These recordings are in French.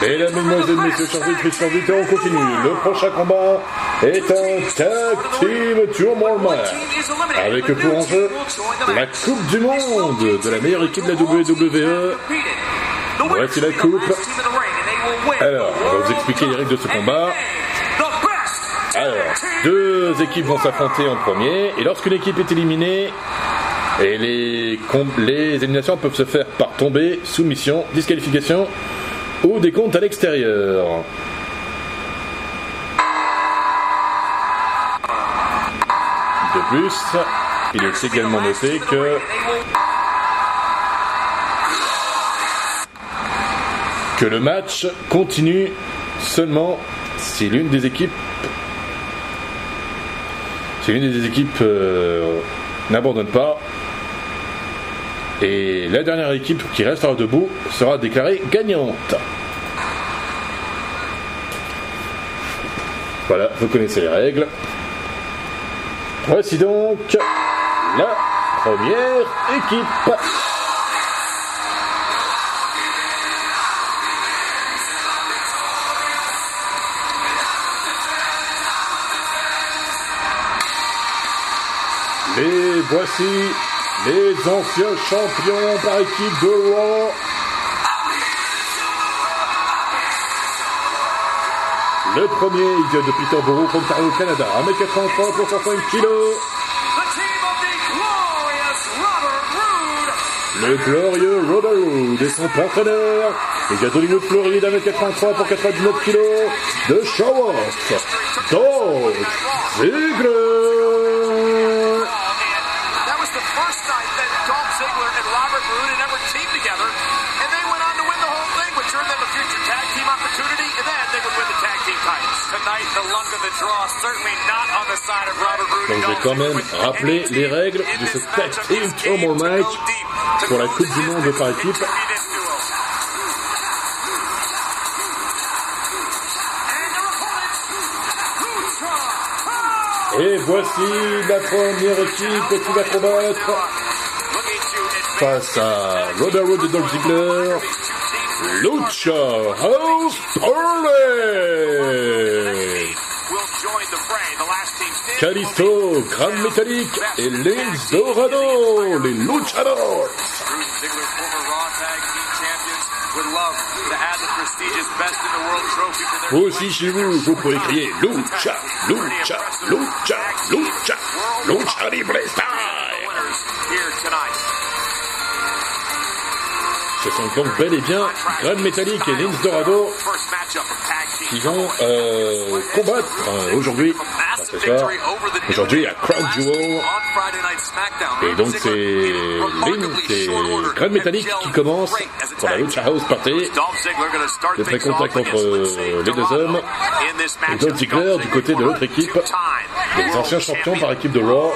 Mesdames, Mesdemoiselles, Messieurs, chers Christian Vite, on continue. Le prochain combat est un Tag Team Tournament match. avec pour enjeu la Coupe du Monde de la meilleure équipe de la WWE. Voici la coupe. Alors, on va vous expliquer les règles de ce combat. Alors, deux équipes vont s'affronter en premier, et lorsqu'une équipe est éliminée, et les, éliminations peuvent se faire par tombée, soumission, disqualification ou des comptes à l'extérieur. De plus, il est également noté que que le match continue seulement si l'une des équipes si l'une des équipes euh, n'abandonne pas et la dernière équipe qui restera debout sera déclarée gagnante. Voilà, vous connaissez les règles. Voici donc la première équipe. Et voici les anciens champions par équipe de Raw. Le premier, il vient de Peterborough, Ontario, Canada, 1m83 pour 105 kg. Le glorieux Robert Roode et son partenaire, vient d'Hollywood, Floride, 1m83 pour 99 kg, de Show Off, Dolph Donc je vais quand même rappeler les règles de ce Tag Team Turbo Match pour la Coupe du Monde par équipe. Et voici la première équipe qui va combattre face à Robert Wood et Dolph Ziggler, Lucha House Party. Calisto, Grand Métallique et Links Dorado, les Luchadors. Vous aussi chez vous, vous pouvez crier Lucha, Lucha, Lucha, Lucha, Lucha Libre. Ce sont donc bel et bien Grand Métallique et Links Dorado qui vont euh, combattre euh, aujourd'hui, ce soir, aujourd'hui à Crown Jewel. Et donc c'est Link et Grand Métallique qui commence pour la Lucha House Party. Le très contact entre euh, les deux hommes. Et Dolph Ziggler du côté de l'autre équipe, les anciens champions par équipe de Raw.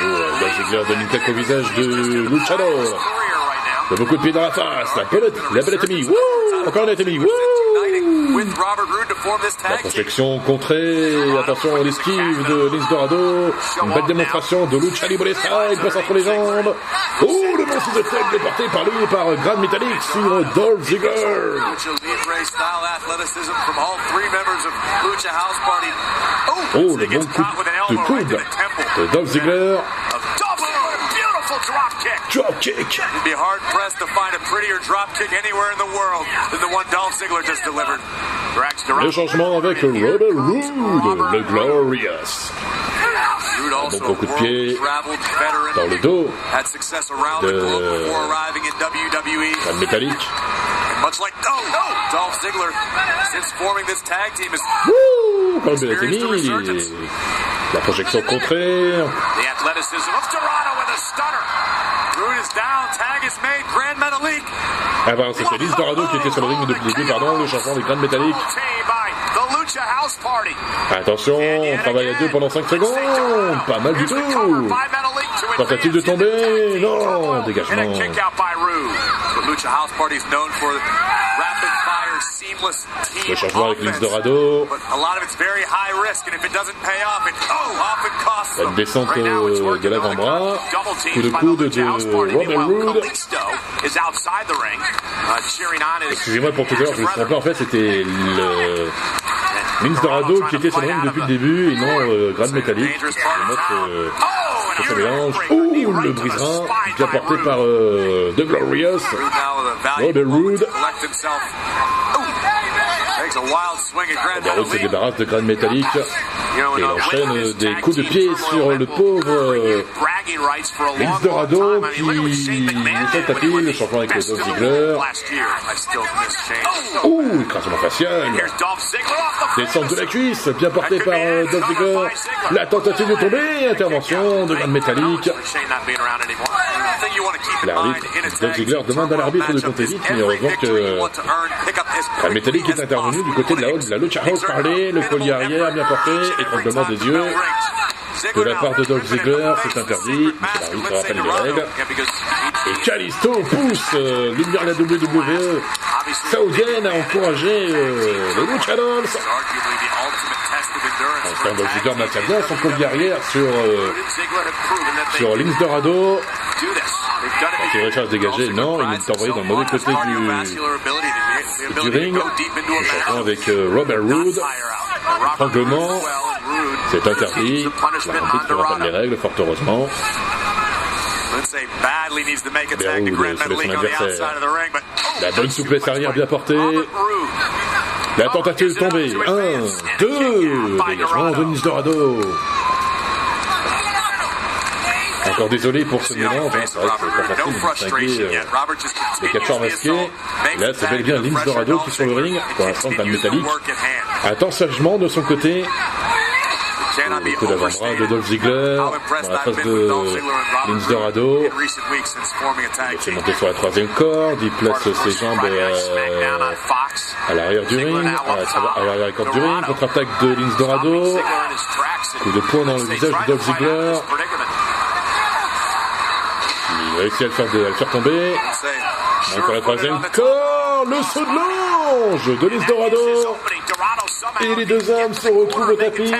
Et Dolph Ziggler donne une claque au visage de Luchador. Il y a beaucoup de pieds dans la face, la belle, la belle wouh, encore une wouh. La protection contrée, attention à l'esquive de Lince Dorado, une belle démonstration de Lucha Libre Strike, passe entre les jambes. Oh, le monstre de tête déporté par lui par Grand Metallic sur Dolph Ziggler. Oh, le bon coup de coude de Dolph Ziggler. Drop kick. You'd be hard pressed to find a prettier drop kick anywhere in the world than the one Dolph Ziggler just delivered. Le changement avec Robert Roode, le Glorious. Un bon coup de pied dans le dos de métallique. Much like oh, no, Dolph Ziggler, since forming this tag team, is Wouh, quand même bien La projection contrée. The athleticism of Dorado with a stunner. Roode is down. Tag is made. Grand Metalik. Ben, c'est Liz Dorado qui était sur le ring depuis le début, pardon, le changement des Grand Métalliques. Attention, on travaille à deux pendant 5 secondes. Pas mal du tout. Tentative de tomber. Non, dégagement. Le changement avec Linz Dorado. La descente euh, de l'avant-bras. Coup de coude de Robert Roode. Excusez-moi pour tout à l'heure, je me suis. En fait, c'était le Linz Dorado qui était sur le ring depuis le début et non euh, Grand Metallic. Euh, ça mélange. Ouh, le brisera, bien porté par euh, The Glorious, Robert Roode. Roode se débarrasse de Grand Metallic et enchaîne des coups de pied sur le pauvre Vince Dorado qui fait taper le champion avec le Dolph Ziggler. Ouh, écrasement facial. Descente de la cuisse, bien porté par euh, Dolph Ziggler. La tentative de tomber, intervention de Grand Metallic. L'arbitre, Dolph Ziggler demande à l'arbitre de compter vite, mais heureusement que Grand Metallic est intervenu du côté de la, de la Lucha House parler, le collier arrière bien porté, étranglement des yeux. De la part de Dolph Ziggler, c'est interdit. L'arbitre rappelle les règles. Et Kalisto pousse euh, l'univers la WWE saoudienne à encourager euh, les Luchadors. Quand Dolph Ziggler maintient bien son collier arrière sur, euh, sur Dorado. Il recherche dégager, non, il est envoyé dans le mauvais côté du, du ring. Avec euh, Robert Roode. Étranglement, c'est interdit. L'arbitre rappelle les règles, fort heureusement. Adversaire. La bonne souplesse arrière bien portée. La tentative tomber. Un, deux. Dégagement de Nice Dorado. Encore désolé pour ce mélange, hein, c'est vrai que c'est pas facile de distinguer euh, les catcheurs masqués. Là, c'est bel et bien Linz Dorado qui est sur le ring, pour l'instant, pas de métallique. Attend sagement de son côté. Le coup d'avant-bras de Dolph Ziggler. Dans la face de Linz Dorado. Il fait monter sur la troisième corde, il place ses jambes euh, à l'arrière du ring, à l'arrière corde du ring, contre-attaque de Linz Dorado. Coup de poing dans le visage de Dolph Ziggler. Il réussit à le faire, le faire tomber. Encore la troisième corde, le saut de l'ange de Linz Dorado. Et les deux hommes se retrouvent au tapis.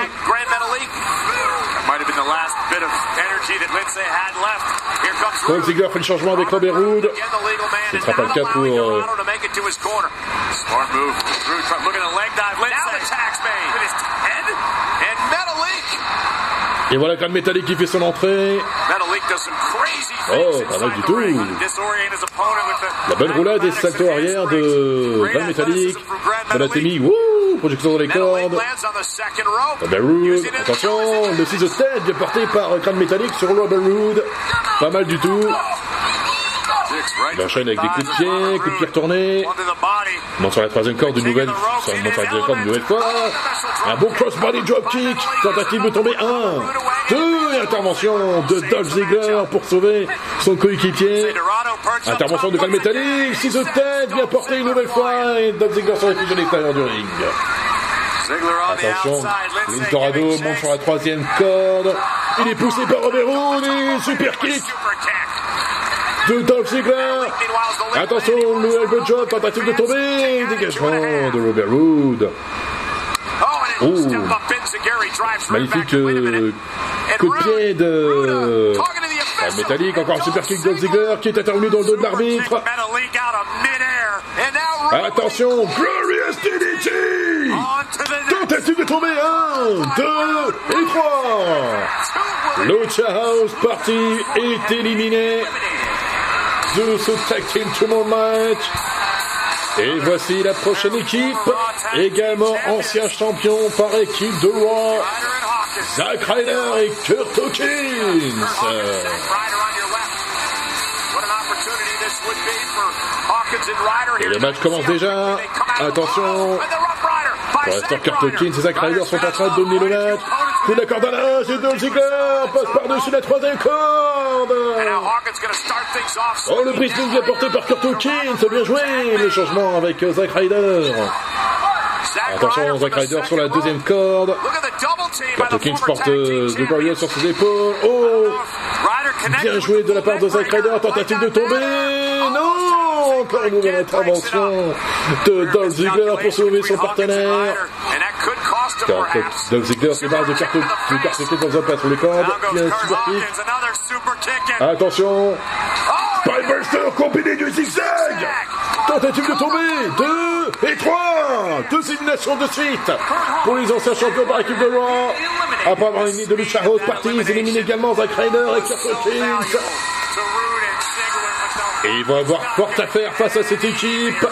Paul Ziggler fait le changement avec Robert Roode. Ce ne sera pas le cas pour euh, Et voilà Grand Metallic qui fait son entrée. Oh, pas mal du tout. La bonne roulade et salto arrière de Grand Metallic. Balatémi, wouh, projection dans les cordes. Roode, attention, le 6 de tête bien porté par Grand Metallic sur Robert Roode. Pas mal du tout. Il enchaîne avec des coups de pied, coups de pied retournés. Monte sur la troisième corde une nouvelle, sur monte sur la deuxième corde une nouvelle fois. Un beau crossbody dropkick. Tentative de tomber. Un, deux, et intervention de Dolph Ziggler pour sauver son coéquipier. Intervention de Val Metallic. 6 de tête, bien porté une nouvelle fois. Et Dolph Ziggler sur les fusions extérieures du ring. Attention, Dorado monte sur la troisième corde. Il est poussé par Robert Roode et super kick de Dolph Ziggler. Attention, le elbow drop, tentative de tomber. Dégagement de Robert Roode. Oh, magnifique euh, coup de pied de la métallique, encore un super kick de Ziggler qui est intervenu dans le dos de l'arbitre. Attention, Glorious DDT Tentative de tomber, un, deux et trois? Lucha House Party est éliminé. De ce Tag Team match. Et voici la prochaine équipe, également ancien champion par équipe de Raw, Zack Ryder et Kurt Hawkins. Et le match commence déjà. Attention. Pour l'instant, Kurt Hawkins et Zack Ryder sont en train de dominer le match. Coup de la et passe par-dessus la troisième corde. Oh, le brisling bien porté par Kurt Hawkins. Bien joué. Le changement avec Zack Ryder. Attention, Zack Ryder sur la deuxième corde. Kurt Hawkins porte de Glorious sur ses épaules. Oh Bien joué de la part de Zack Ryder. Tentative de tomber. Non Encore une nouvelle intervention de Dolph Ziggler pour sauver son partenaire. Dolph Ziggler se barre de carte de carte clé dans un cordes. Il a un. Attention. Combiné du zigzag. Tentative de tomber. Deux et trois. Deux éliminations de suite pour les anciens champions par équipe de Raw. Après avoir éliminé de Lucha House Party, ils éliminent également Zack Ryder et Kurt Hawkins. Et ils vont avoir fort à faire face à cette équipe.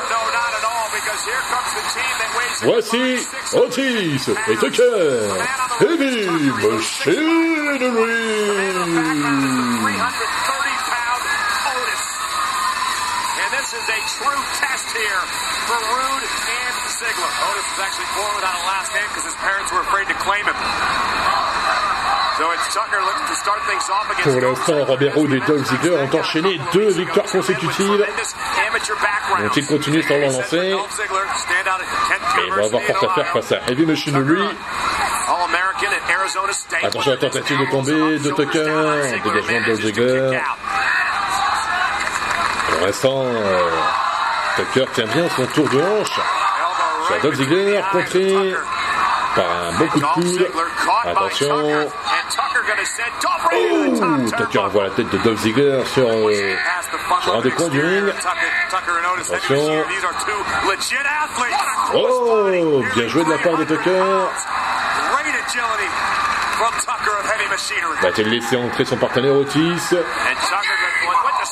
Voici Otis et Tucker. Heavy Machinery. And this is a true test here for Rude and Ziggler. Otis was actually born without a last name because his parents were afraid to claim him. Pour l'instant, Robert Roode et Dolph Ziggler ont enchaîné deux victoires consécutives. Donc ils continuent sur leur lancée. Et ils vont avoir fort à faire face à Heavy Machinery. Attention à la tentative de tomber de Tucker. Dégagement de Dolph Ziggler. Pour l'instant, euh, Tucker tient bien son tour de hanche. Sur Dolph Ziggler, contré par un bon coup de coude. Attention. Oh Tucker envoie la tête de Dolph Ziggler sur, euh, sur un des coins du ring. Attention. Oh Bien joué de la part de Tucker. Va-t-il laisser entrer son partenaire Otis.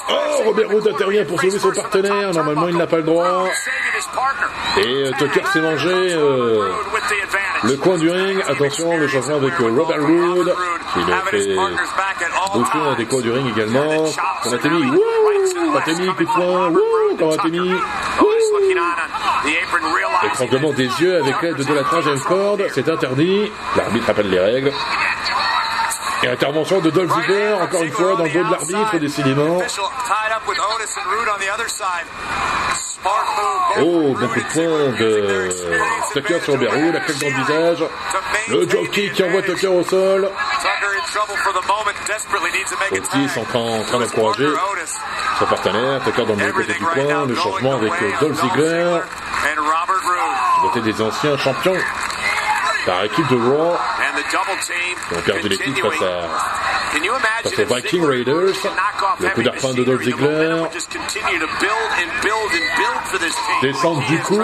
Oh, Robert Roode intervient pour sauver son partenaire. Normalement, il n'a pas le droit. Et euh, Tucker s'est mangé euh, le coin du ring. Attention, le changement avec euh, Robert Roode, qui le fait un des coins du ring également. Mis, wouh, mis, coup de poing, wouh, mis, Étranglement des yeux avec l'aide de la troisième corde, c'est interdit. L'arbitre rappelle les règles. Et intervention de Dolph Ziggler, encore une fois, dans le dos de l'arbitre, décidément. Oh, beaucoup de points de Tucker sur Berrou, la claque dans le visage. Le jockey qui envoie Tucker au sol. Otis en train, en train d'encourager son partenaire. Tucker dans le côté du coin. Le changement avec Dolph Ziggler. Côté des anciens champions par équipe de Raw. Ils ont perdu l'équipe face à aux Viking Raiders. Le coup d'arpin de Dolph Ziggler. Descente du coude.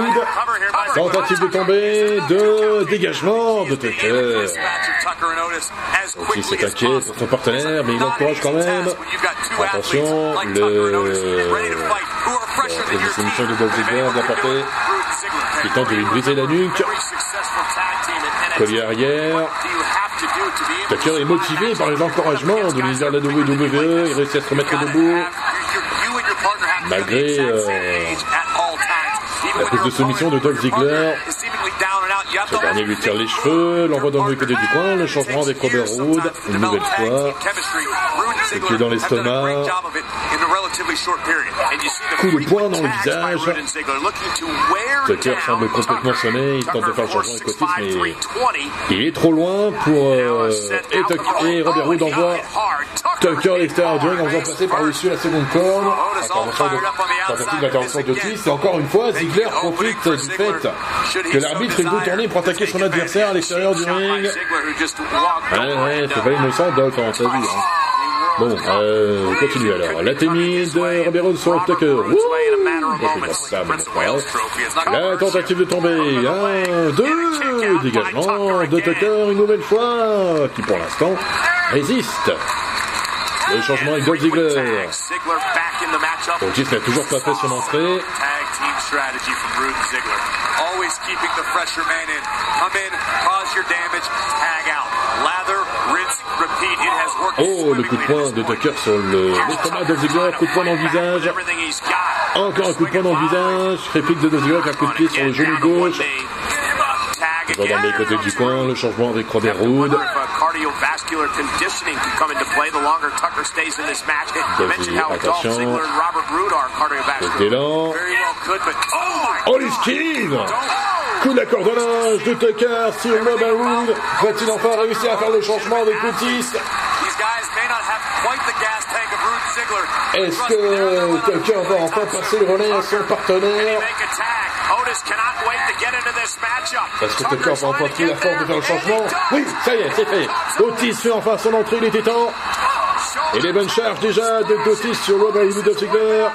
Tentative de tomber. De dégagement de Tucker. Otis est inquiet pour son partenaire, mais il encourage quand même. Attention, le... La de Dolph Ziggler bien portée. Qui tente de lui briser la nuque. Collier arrière. Tucker est motivé par les encouragements de l'univers de la WWE. Il réussit à se remettre debout. Malgré euh, la prise de soumission de Dolph Ziggler. Ce dernier lui tire les cheveux, l'envoie dans le côté du coin, le changement avec Robert Roode, une nouvelle fois. Le pied dans l'estomac. Coup de poing dans le visage. Tucker semble complètement sonné, il tente de faire le changement avec Otis, mais il est trop loin pour... Euh, et, et Robert Roode envoie Tucker. À l'extérieur du ring en faisant passer par-dessus la seconde corde. Tentative d'intervention d'Otis, et encore une fois, Ziggler profite du fait que l'arbitre est tourné pour attaquer son adversaire à l'extérieur du ring. Ouais, ouais, c'est pas innocent, Dolph, en ta vie. Hein. Bon, euh, on continue alors. La témie de Robert sur Tucker. La tentative de tomber. Un, deux, dégagement de Tucker une nouvelle fois, qui pour l'instant résiste. Le changement avec Dolph Ziggler. Otis n'a toujours pas fait son entrée. Always keeping the fresher man in. Come in, cause your damage, tag out. Lather, rinse, repeat. It has worked. Oh, le coup de poing de Tucker sur le l'estomac de Ziggler, coup de poing dans le visage. Encore un coup de poing dans le visage. Réplique de Ziggler, un coup de pied sur le genou gauche. Toujours dans les côtés du coin, le changement avec Robert Roode are cardiovascular. D'élan. Oh, l'esquive Coup d'accordonnage de Tucker sur Robert Roode. Va-t-il enfin réussir à faire le changement avec Otis Est-ce que Tucker va enfin passer le relais à son partenaire Est-ce que Tucker va enfin trouver la force de faire le changement Oui, ça y est, c'est fait. Otis fait enfin son entrée, il était temps. Et les bonnes charges déjà de Otis sur Robert Hood Ziggler.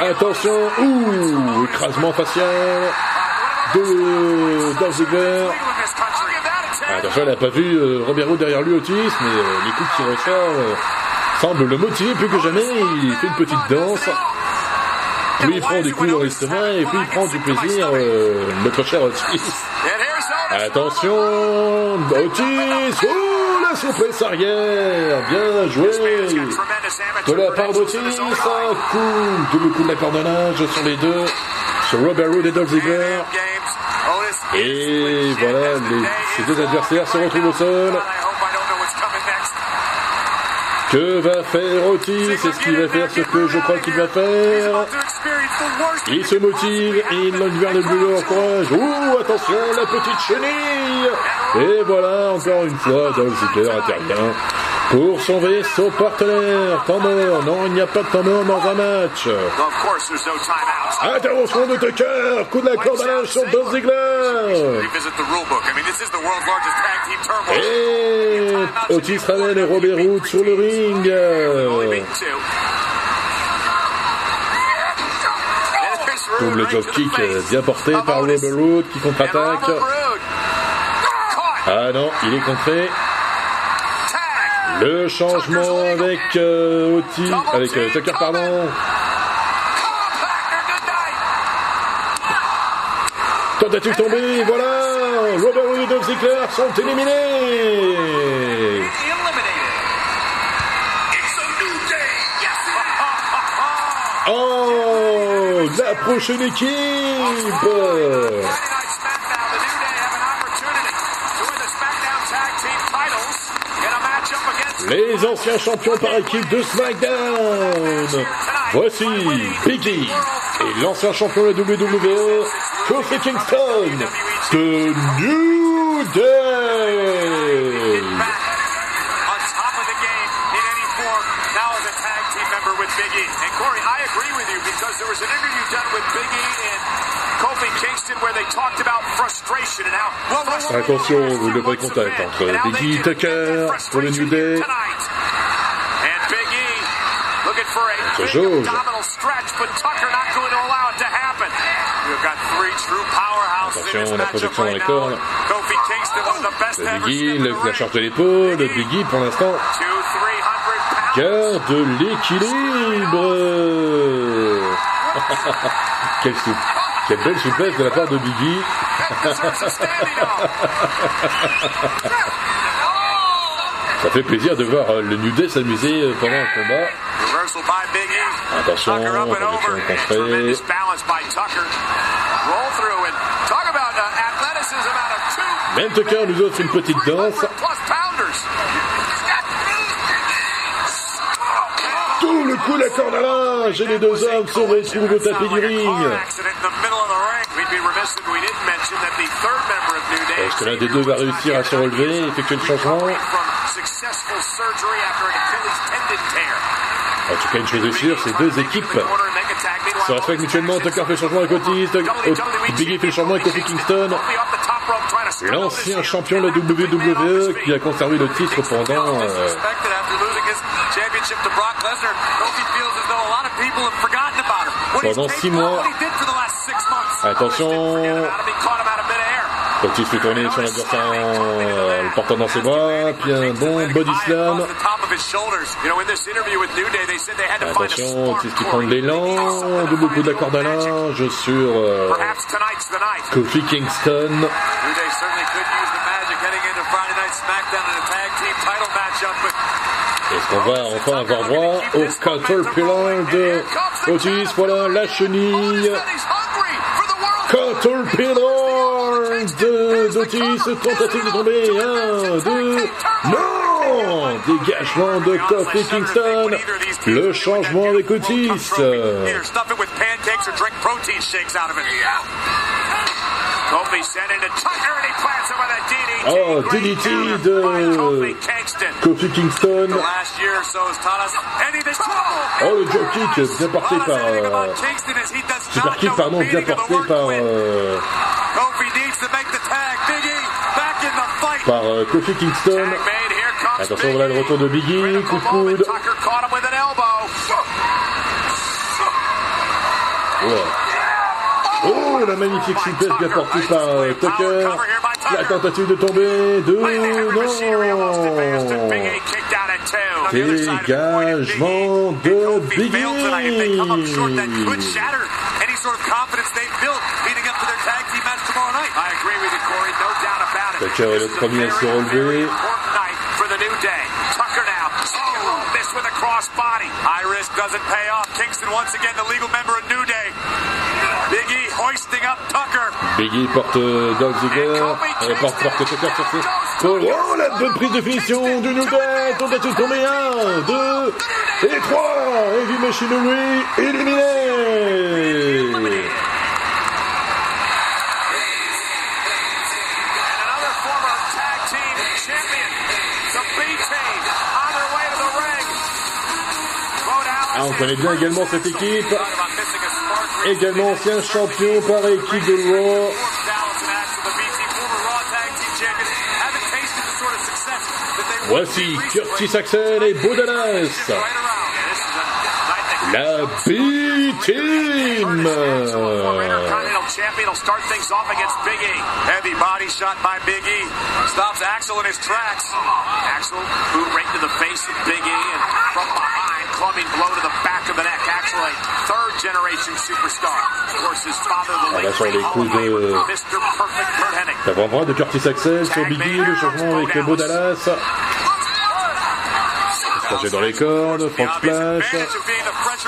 Attention, ouh, écrasement facial de Dolph Ziggler. Attention, elle n'a pas vu euh, Robert derrière lui, Otis, mais euh, les coups qui ressort euh, semblent le motiver plus que jamais. Il fait une petite danse. Puis il prend des coups dans l'estomac et puis il prend du plaisir, euh, notre cher Otis. Attention, Otis, oh la surprise arrière, bien joué. De la part d'Otis, un coup, double coup de la cordonnage sur les deux, sur Robert Roode et Dolph Ziggler. Et voilà, les, deux adversaires se retrouvent au sol. Que va faire Otis Est-ce qu'il va faire ce que je crois qu'il va faire. Il se motive il lance vers le bleu en courage. Ouh, attention, la petite chenille. Et voilà, encore une fois, Dolph Ziggler intervient pour sauver son partenaire. Temps mort. Non, il n'y a pas de temps mort dans un match. Intervention de Tucker. Coup de la corde à linge sur Dolph Ziggler. Et Otis ramène et Robert Roode sur le ring. Double job kick bien porté par Robert Roode qui contre-attaque. Ah non, il est contré. Le changement avec euh, Otis, avec euh, Tucker, pardon. Tentative tombée, voilà. Robert Roode et Dolph Ziggler sont éliminés. Oh La prochaine équipe Les anciens champions par équipe de SmackDown. Voici Biggie et l'ancien champion de la WWE, Kofi Kingston, de New Day. Attention, vous devrez contact entre Biggie Tucker pour le New Day. In this Attention, la projection dans les cordes. Le Biggie, le- la charge de l'épaule, le Biggie pour l'instant Two, 300 pounds. garde l'équilibre. Quelle, sou- quelle belle souplesse de la part de Biggie. Ça fait plaisir de voir euh, le New Day s'amuser euh, pendant un combat. Attention, Tucker up and attention over. au And contré. tremendous balance by Tucker. Roll through and talk about uh, nous offre une petite danse. 300 plus pounders. Tout le coup la corde à linge et les deux hommes se retrouvent au tapis du ring. Est-ce que l'un des deux va réussir à se relever et effectuer le changement? En tout cas, une chose est sûre, ces deux équipes se respectent mutuellement. Tucker fait le changement avec Otis, Biggie fait le changement avec Kofi Kingston. L'ancien champion de la WWE qui a conservé le titre pendant euh, Pendant six mois. Attention. Otis fait tourner son adversaire en euh, le portant dans ses bras, puis un bon body slam. Attention, Otis qui prend de l'élan, double coup de la corde à linge sur euh. Kofi Kingston. Est-ce qu'on va enfin avoir droit au Caterpillar de Otis? Voilà la chenille. Caterpillar de d'Otis, tentative de tomber. Un, deux, non Dégagement de Kofi Kingston. Le changement avec Otis. Oh, Great DDT de- Kofi Kingston. Kingston. Kingston. Trouble. Oh, le drop kick bien porté par... euh, Kingston Super kick, know pardon, the bien meaning of the porté word par... euh, Kofi needs to make the tag. Big E back in the fight. par euh, Kofi Kingston. Tag made. Here comes Attention, Big voilà le E. retour de Biggie, Critical coup de moment. coude. Tucker caught him with an elbow. Ouais. Oh, la magnifique suplex bien portée par euh, Tucker. La tentative de tomber de... Non Dégagement de Tucker est le premier à se relever. Tucker now. Oh, this with a crossbody. High risk doesn't pay off. Kingston once again the legal member of New Day. Biggie porte euh, Dolph Ziggler, euh, porte, porte Tucker sur ses. Oh, la bonne prise de finition du New Day. Tentative de tomber 1, 2 et 3. Heavy éliminé. On ring. Bo Dallas Ah, on connaît bien également cette équipe. Également ancien champion par équipe de Raw. Dallas and Axel, the former Raw Tag Team champions, haven't tasted the sort of success that they Voici Curtis Axel et Bo Dallas. right around. And this is a night that La B-Team. Former Intercontinental champion will start things off against Big E. Heavy body shot by Big E. Stops Axel Ah, là, late sur les coups de-. L'avant-bras de Curtis Axel sur Biggie, le changement avec Bo Dallas. Crochet dans les cordes, obvious splash,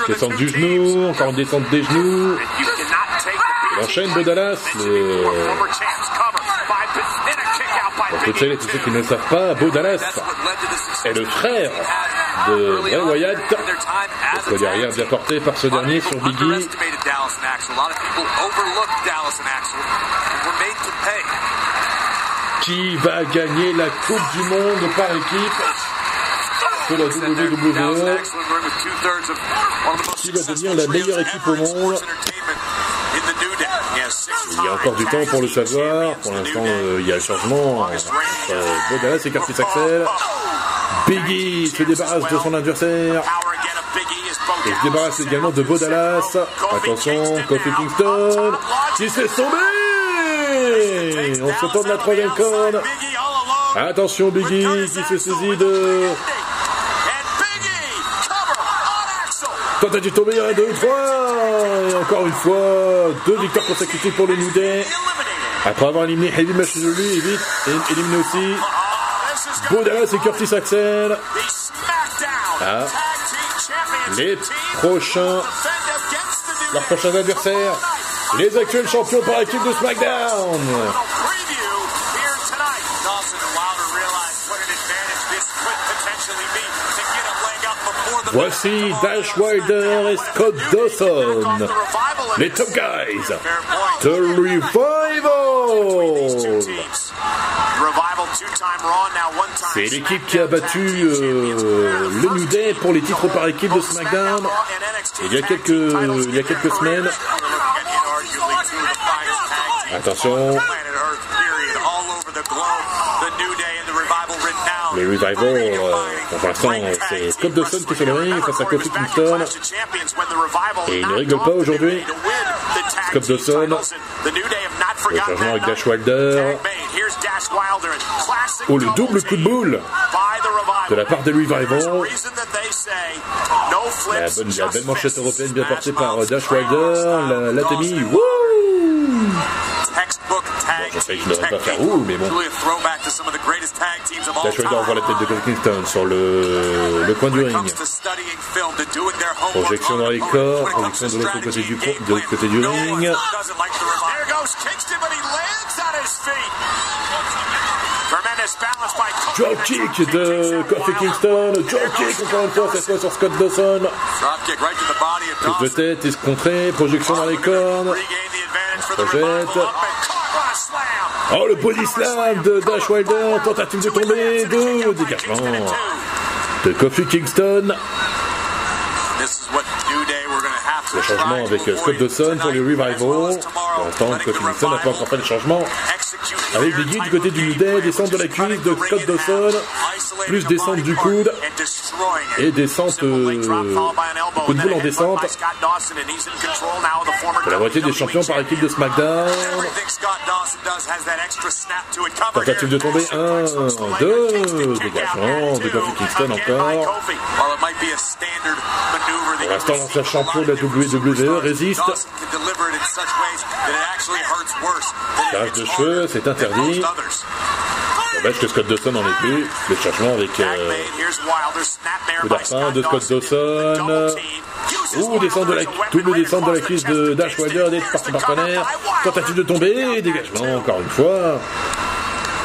descente du genou, encore une descente des genoux. Il enchaîne Bo Dallas. Le... Pour toutes celles et tous ceux qui ne le savent pas, Bo Dallas est le frère de Bray on. Wyatt. a derrière bien porté par ce dernier sur Biggie. Qui va gagner la Coupe du Monde par équipe de la WWE most Qui va devenir la meilleure équipe au monde? Il y a encore du temps pour le savoir. Pour l'instant, euh, il y a le changement. Entre Bo Dallas et Curtis Axel. Biggie se débarrasse de son adversaire. Et se débarrasse également de Bo Dallas. Attention, Kofi Kingston qui se laisse tomber On se tourne la troisième corde. Attention Biggie qui se saisit de... Tentative de tomber 1, 2, 3 Et encore une fois, deux victoires consécutives pour le New Day. Après avoir éliminé Heavy Machinery vite éliminé aussi Bo Dallas et Curtis Axel. Ah. Les prochains, leurs prochains adversaires, les actuels champions par équipe de SmackDown. Voici Dash Wilder et Scott Dawson, les top guys, The Revival. C'est l'équipe qui a battu euh, le New Day pour les titres par équipe de SmackDown il y a quelques, il y a quelques semaines. Attention, les Revival, euh, pour l'instant, c'est Scott Dawson qui fait le ring face à Kofi Kingston. Et il ne rigole pas aujourd'hui. Scott Dawson, le changement avec Dash Wilder. Oh, le double coup de boule. De la part des Revival. La, bonne, la belle manchette européenne bien portée par euh, Dash Wilder. La, wouh! Je sais que je ne devrais pas faire ouh, mais bon. Dash Wilder envoie la tête de Kofi Kingston sur le, le coin du ring. Projection dans les corps, projection de l'autre côté du, de côté du ring. Drop kick de Kofi Kingston, drop kick encore une fois, cette fois sur Scott Dawson. Prise de tête, escontrée, projection dans les cornes. Projette. Oh, le body slam de Dash Wilder, tentative de tomber, de dégagement de Kofi Kingston. Le changement avec Scott Dawson pour le Revival. Pour l'instant, Kofi Kingston n'a pas encore fait le changement. Avec Biggie du côté du Day, descente de la cuisse de Scott Dawson, plus descente du coude et descente euh, coup de boule en descente la moitié des champions par équipe de SmackDown. Tentative de tomber 1, 2, dégagement de Kofi Kingston encore. Pour l'instant, l'ancien champion de la WWE résiste. Cage de cheveux, c'est interdit. Dommage que Scott Dawson en ait plus. Le changement avec euh, coup d'arpin de Scott Dawson. Ouh, descente de la, double descente de la cuisse de Dash Wilder d'être par son partenaire. Tentative de tomber, dégagement encore une fois.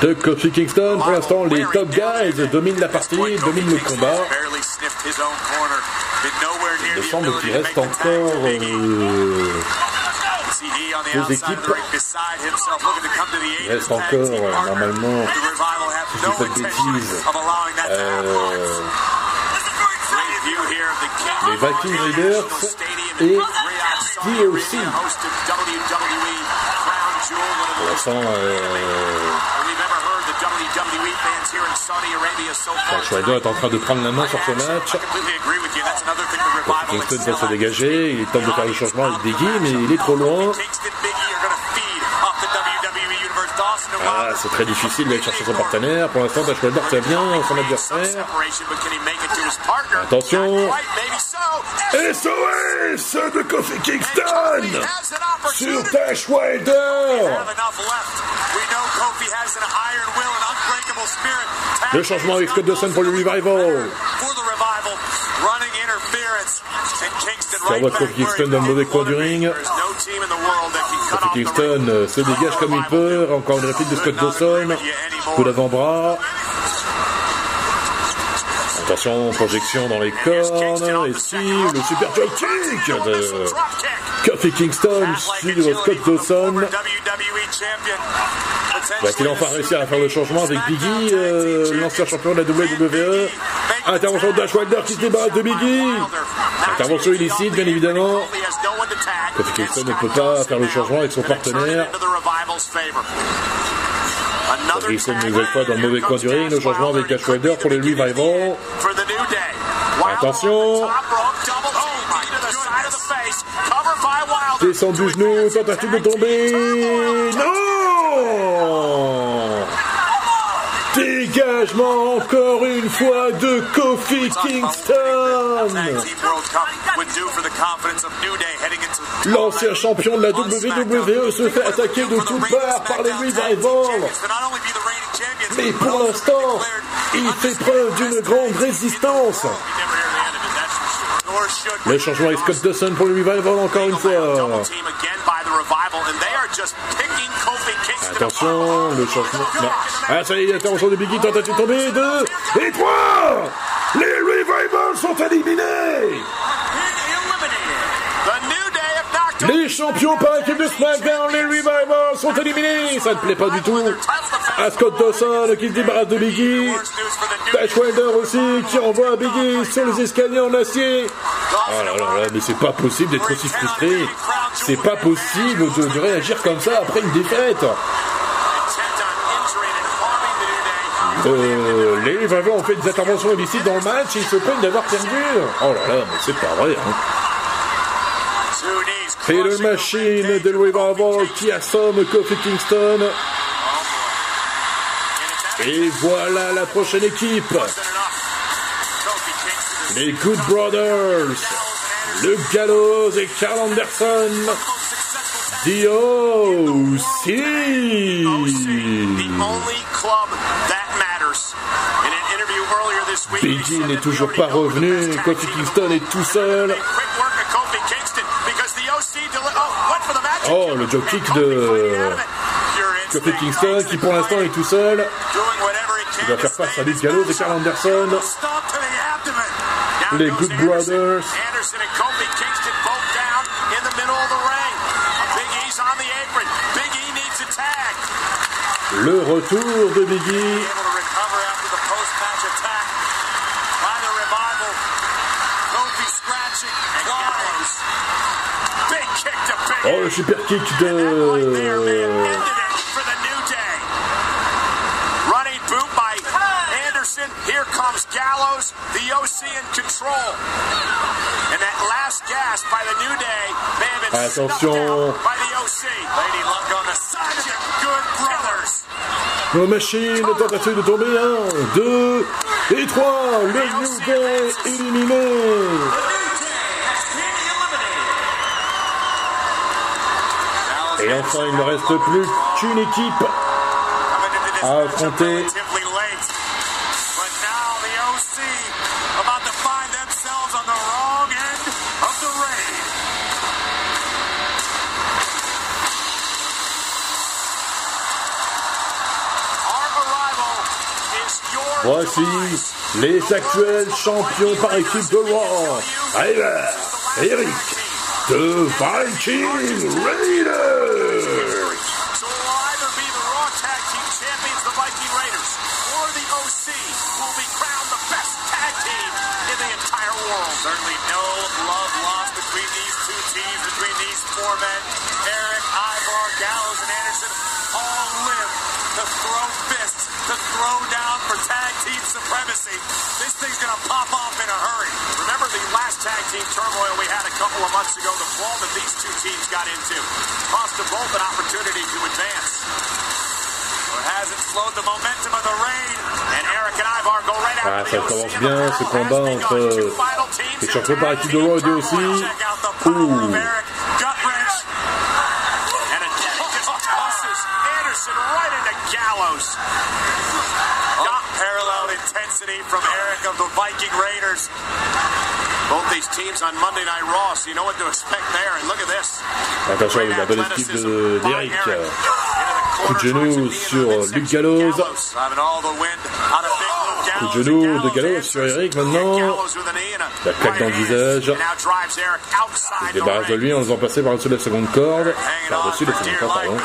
De Kofi Kingston, pour l'instant, les top guys dominent la partie, dominent le combat. Il me semble qu'il reste encore euh, deux équipes. Il reste encore, euh, normalement, si je ne pas de bêtises, euh, les Viking Raiders et DOC. Pour l'instant, euh, Schweider est en train de prendre la main sur ce match. Kingston va se dégager, il tente de faire le changement avec Biggie, mais il est trop loin. Ah, c'est très difficile d'aller chercher son partenaire. Pour l'instant, Dash Wilder tient bien son adversaire. Attention. SOS de Kofi Kingston sur Dash Wilder. Le changement avec Scott Dawson pour le revival. Votre Kofi Kingston dans le mauvais coin du ring. Kofi Kingston se dégage comme il peut. Encore une réplique de Scott Dawson. Coup d'avant-bras. Attention, projection dans les cornes. Et si, le super drop kick de Kofi Kingston sur Scott Dawson. Va-t-il enfin réussir à faire le changement avec Biggie, euh, l'ancien champion de la WWE Intervention de Dash Wilder qui se débarrasse de Biggie. Intervention illicite, bien évidemment. Kofi Kingston ne peut pas faire le changement avec son partenaire. Kofi Kingston une nouvelle fois dans le mauvais coin du ring. Le changement avec Dash Wilder pour les Revival. Attention. Descend du genou, tentative de tomber. Non Dégagement encore une fois de Kofi Kingston. L'ancien champion de la WWE se fait attaquer de toutes parts par les Revival. Mais pour l'instant, il fait preuve d'une grande résistance. Le changement avec Scott Dawson pour le revival encore une fois. Attention, le changement. Ah, ça y est, intervention de Biggie, tentative de tomber. Deux et trois. Les revivals sont éliminés. Les champions par équipe de SmackDown, les Revivals sont éliminés. Ça ne plaît pas du tout. À Scott Dawson qui se débarrasse de Biggie. Dash Wilder aussi qui envoie Biggie sur les escaliers en acier. Oh là là là, mais c'est pas possible d'être aussi frustré. C'est pas possible de, réagir comme ça après une défaite. Euh, les Revivals ont fait des interventions illicites dans le match ils se plaignent d'avoir perdu. Oh là là, mais c'est pas vrai. Hein. Et le machine de Revival qui assomme Kofi Kingston. Et voilà la prochaine équipe. Les Good Brothers. Le Gallows et Carl Anderson. DOC. Biggie n'est toujours pas revenu. Kofi Kingston est tout seul. Oh, le joke kick de Kofi Kingston qui pour l'instant est tout seul. Il va faire face à Luke Gallows et Carl Anderson. Les Good Brothers. Le retour de Biggie. Oh, le super kick de... Here comes Gallows, the OC in control. And that last gas by the New Day may have been snuffed Attention. by the OC. Lady Luck on the side of the Good Brothers. La machine, tentative de tomber. 1, 2 et 3. Le New Day éliminé. Et enfin, il ne reste plus qu'une équipe à affronter. Voici les actuels champions par équipe de. Ryder, Eric, The Viking Raiders. So it will either be the Raw Tag Team Champions, the Viking Raiders, or the OC, will be crowned the best tag team in the entire world. Certainly no love lost between these two teams, between these four men. To down for tag team supremacy. This thing's going to pop off in a hurry. Remember the last tag team turmoil we had a couple of months ago, the brawl that these two teams got into. Cost them both an opportunity to advance. It hasn't slowed the momentum of the raid. And Eric and Ivar go right Ah, after ça the commence bien, ce combat entre begun. Two final teams les champions par équipe de Raw et de Check out the power of Ouh. Luke midsection. Gallows. Gallows having all the wind out of big Luke Gallows. Coup de genou And de Gallows sur Eric maintenant. A La claque dans le visage. Il se débarrasse de lui en faisant passer par-dessus la seconde corde. Par-dessus la seconde corde, pardon.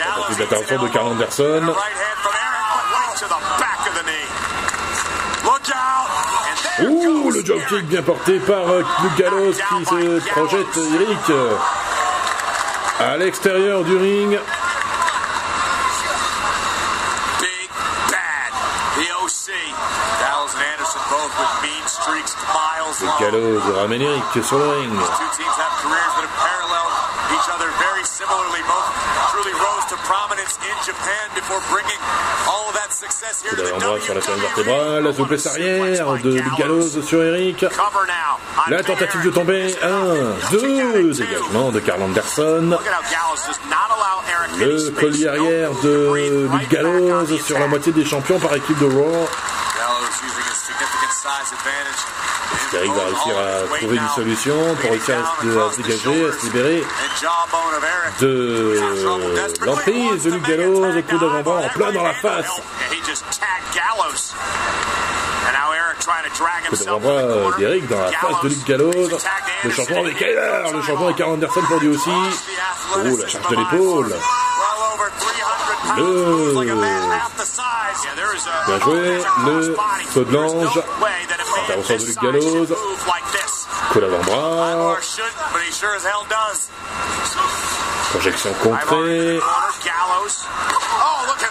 An de Carl. Anderson. And a right hand from Eric, but right to the back of the knee. Look out. And le Eric. kick bien porté par euh, Luke Gallows qui se projette Eric à l'extérieur du ring. Gallows ramène Eric sur le ring. To the d'avant-bras sur la colonne vertébrale, la souplesse arrière de Luke Gallows sur Eric. La tentative de tomber, 1, 2, dégagement de Carl Anderson. Le collier arrière de. Luke Gallows sur la moitié des champions par équipe de Raw. Advantage. Eric va réussir à trouver une solution pour réussir à se, à dégager, à se libérer de l'emprise de Luke Gallows au coup d'avant-bras en plein dans la face. Coup d'avant-bras d'Eric dans la face de Luke Gallows. Le champion avec Kyler, le champion avec Carl Anderson pour lui aussi. Oh, la charge de l'épaule. Le... Bien joué, le saut de l'ange. Intervention de Luke Gallows. Coup d'avant-bras. Projection contrée.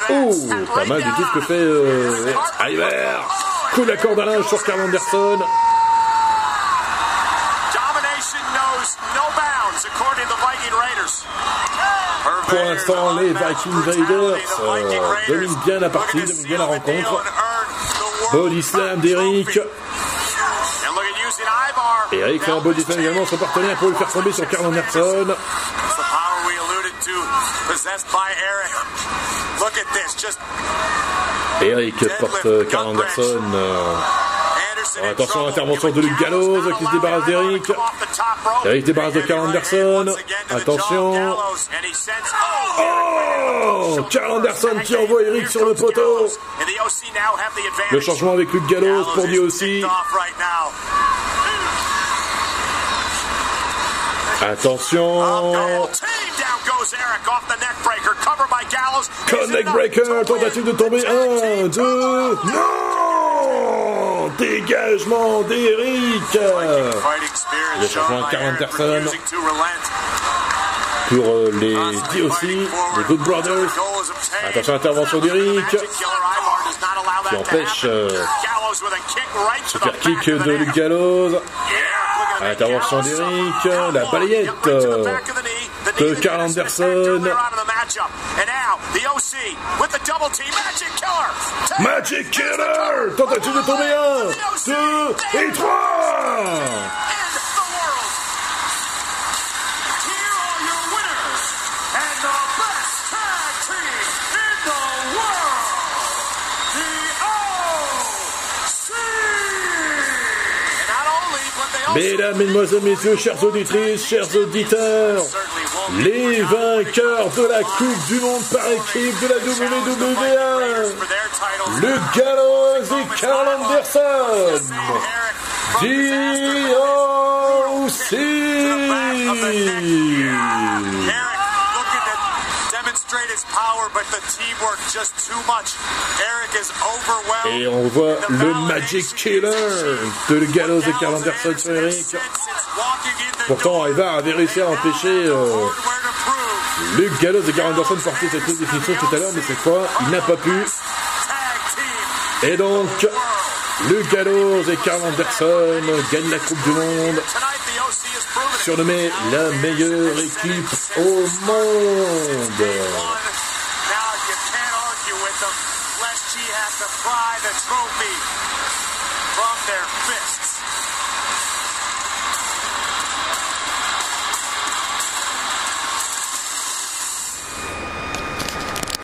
Oh, pas mal du tout ce que fait euh, Iver. Coup de la corde à linge sur Carl Anderson. Pour l'instant, les Viking Raiders euh, dominent bien la partie, dominent bien la rencontre. Body slam d'Eric. Eric fait un body slam également son partenaire pour le faire tomber sur Carl Anderson. Eric porte Carl Anderson. Euh, attention à l'intervention de Luke Gallows qui se débarrasse d'Eric. Eric débarrasse de Carl Anderson. Attention. Oh Carl Anderson qui envoie Eric sur le poteau. Le changement avec Luke Gallows pour lui aussi. Attention. Connect Breaker, tentative de tomber. 1, 2, non! Dégagement d'Eric Il a changement à 40 personnes. pour euh, les DOC, les Good Brothers. Attention à l'intervention d'Eric qui empêche euh, super kick de Luke Gallows. Intervention d'Eric, la balayette de Carl Anderson. Magic Killer Tentative de tomber 1, 2 et 3 Mesdames, Mesdemoiselles, Messieurs, chers auditrices, chers auditeurs, les vainqueurs de la Coupe du Monde par équipe de la WWE, le Gallows et Carl Anderson, DOC. Et on voit le Magic Killer de Gallows et Carl Anderson sur Eric. Pourtant, Eva avait réussi à empêcher euh, Luke Gallows et Carl Anderson de porter cette définition tout à l'heure, mais cette fois, il n'a pas pu. Et donc, Luke Gallows et Carl Anderson gagnent la Coupe du Monde surnommée la meilleure équipe au monde.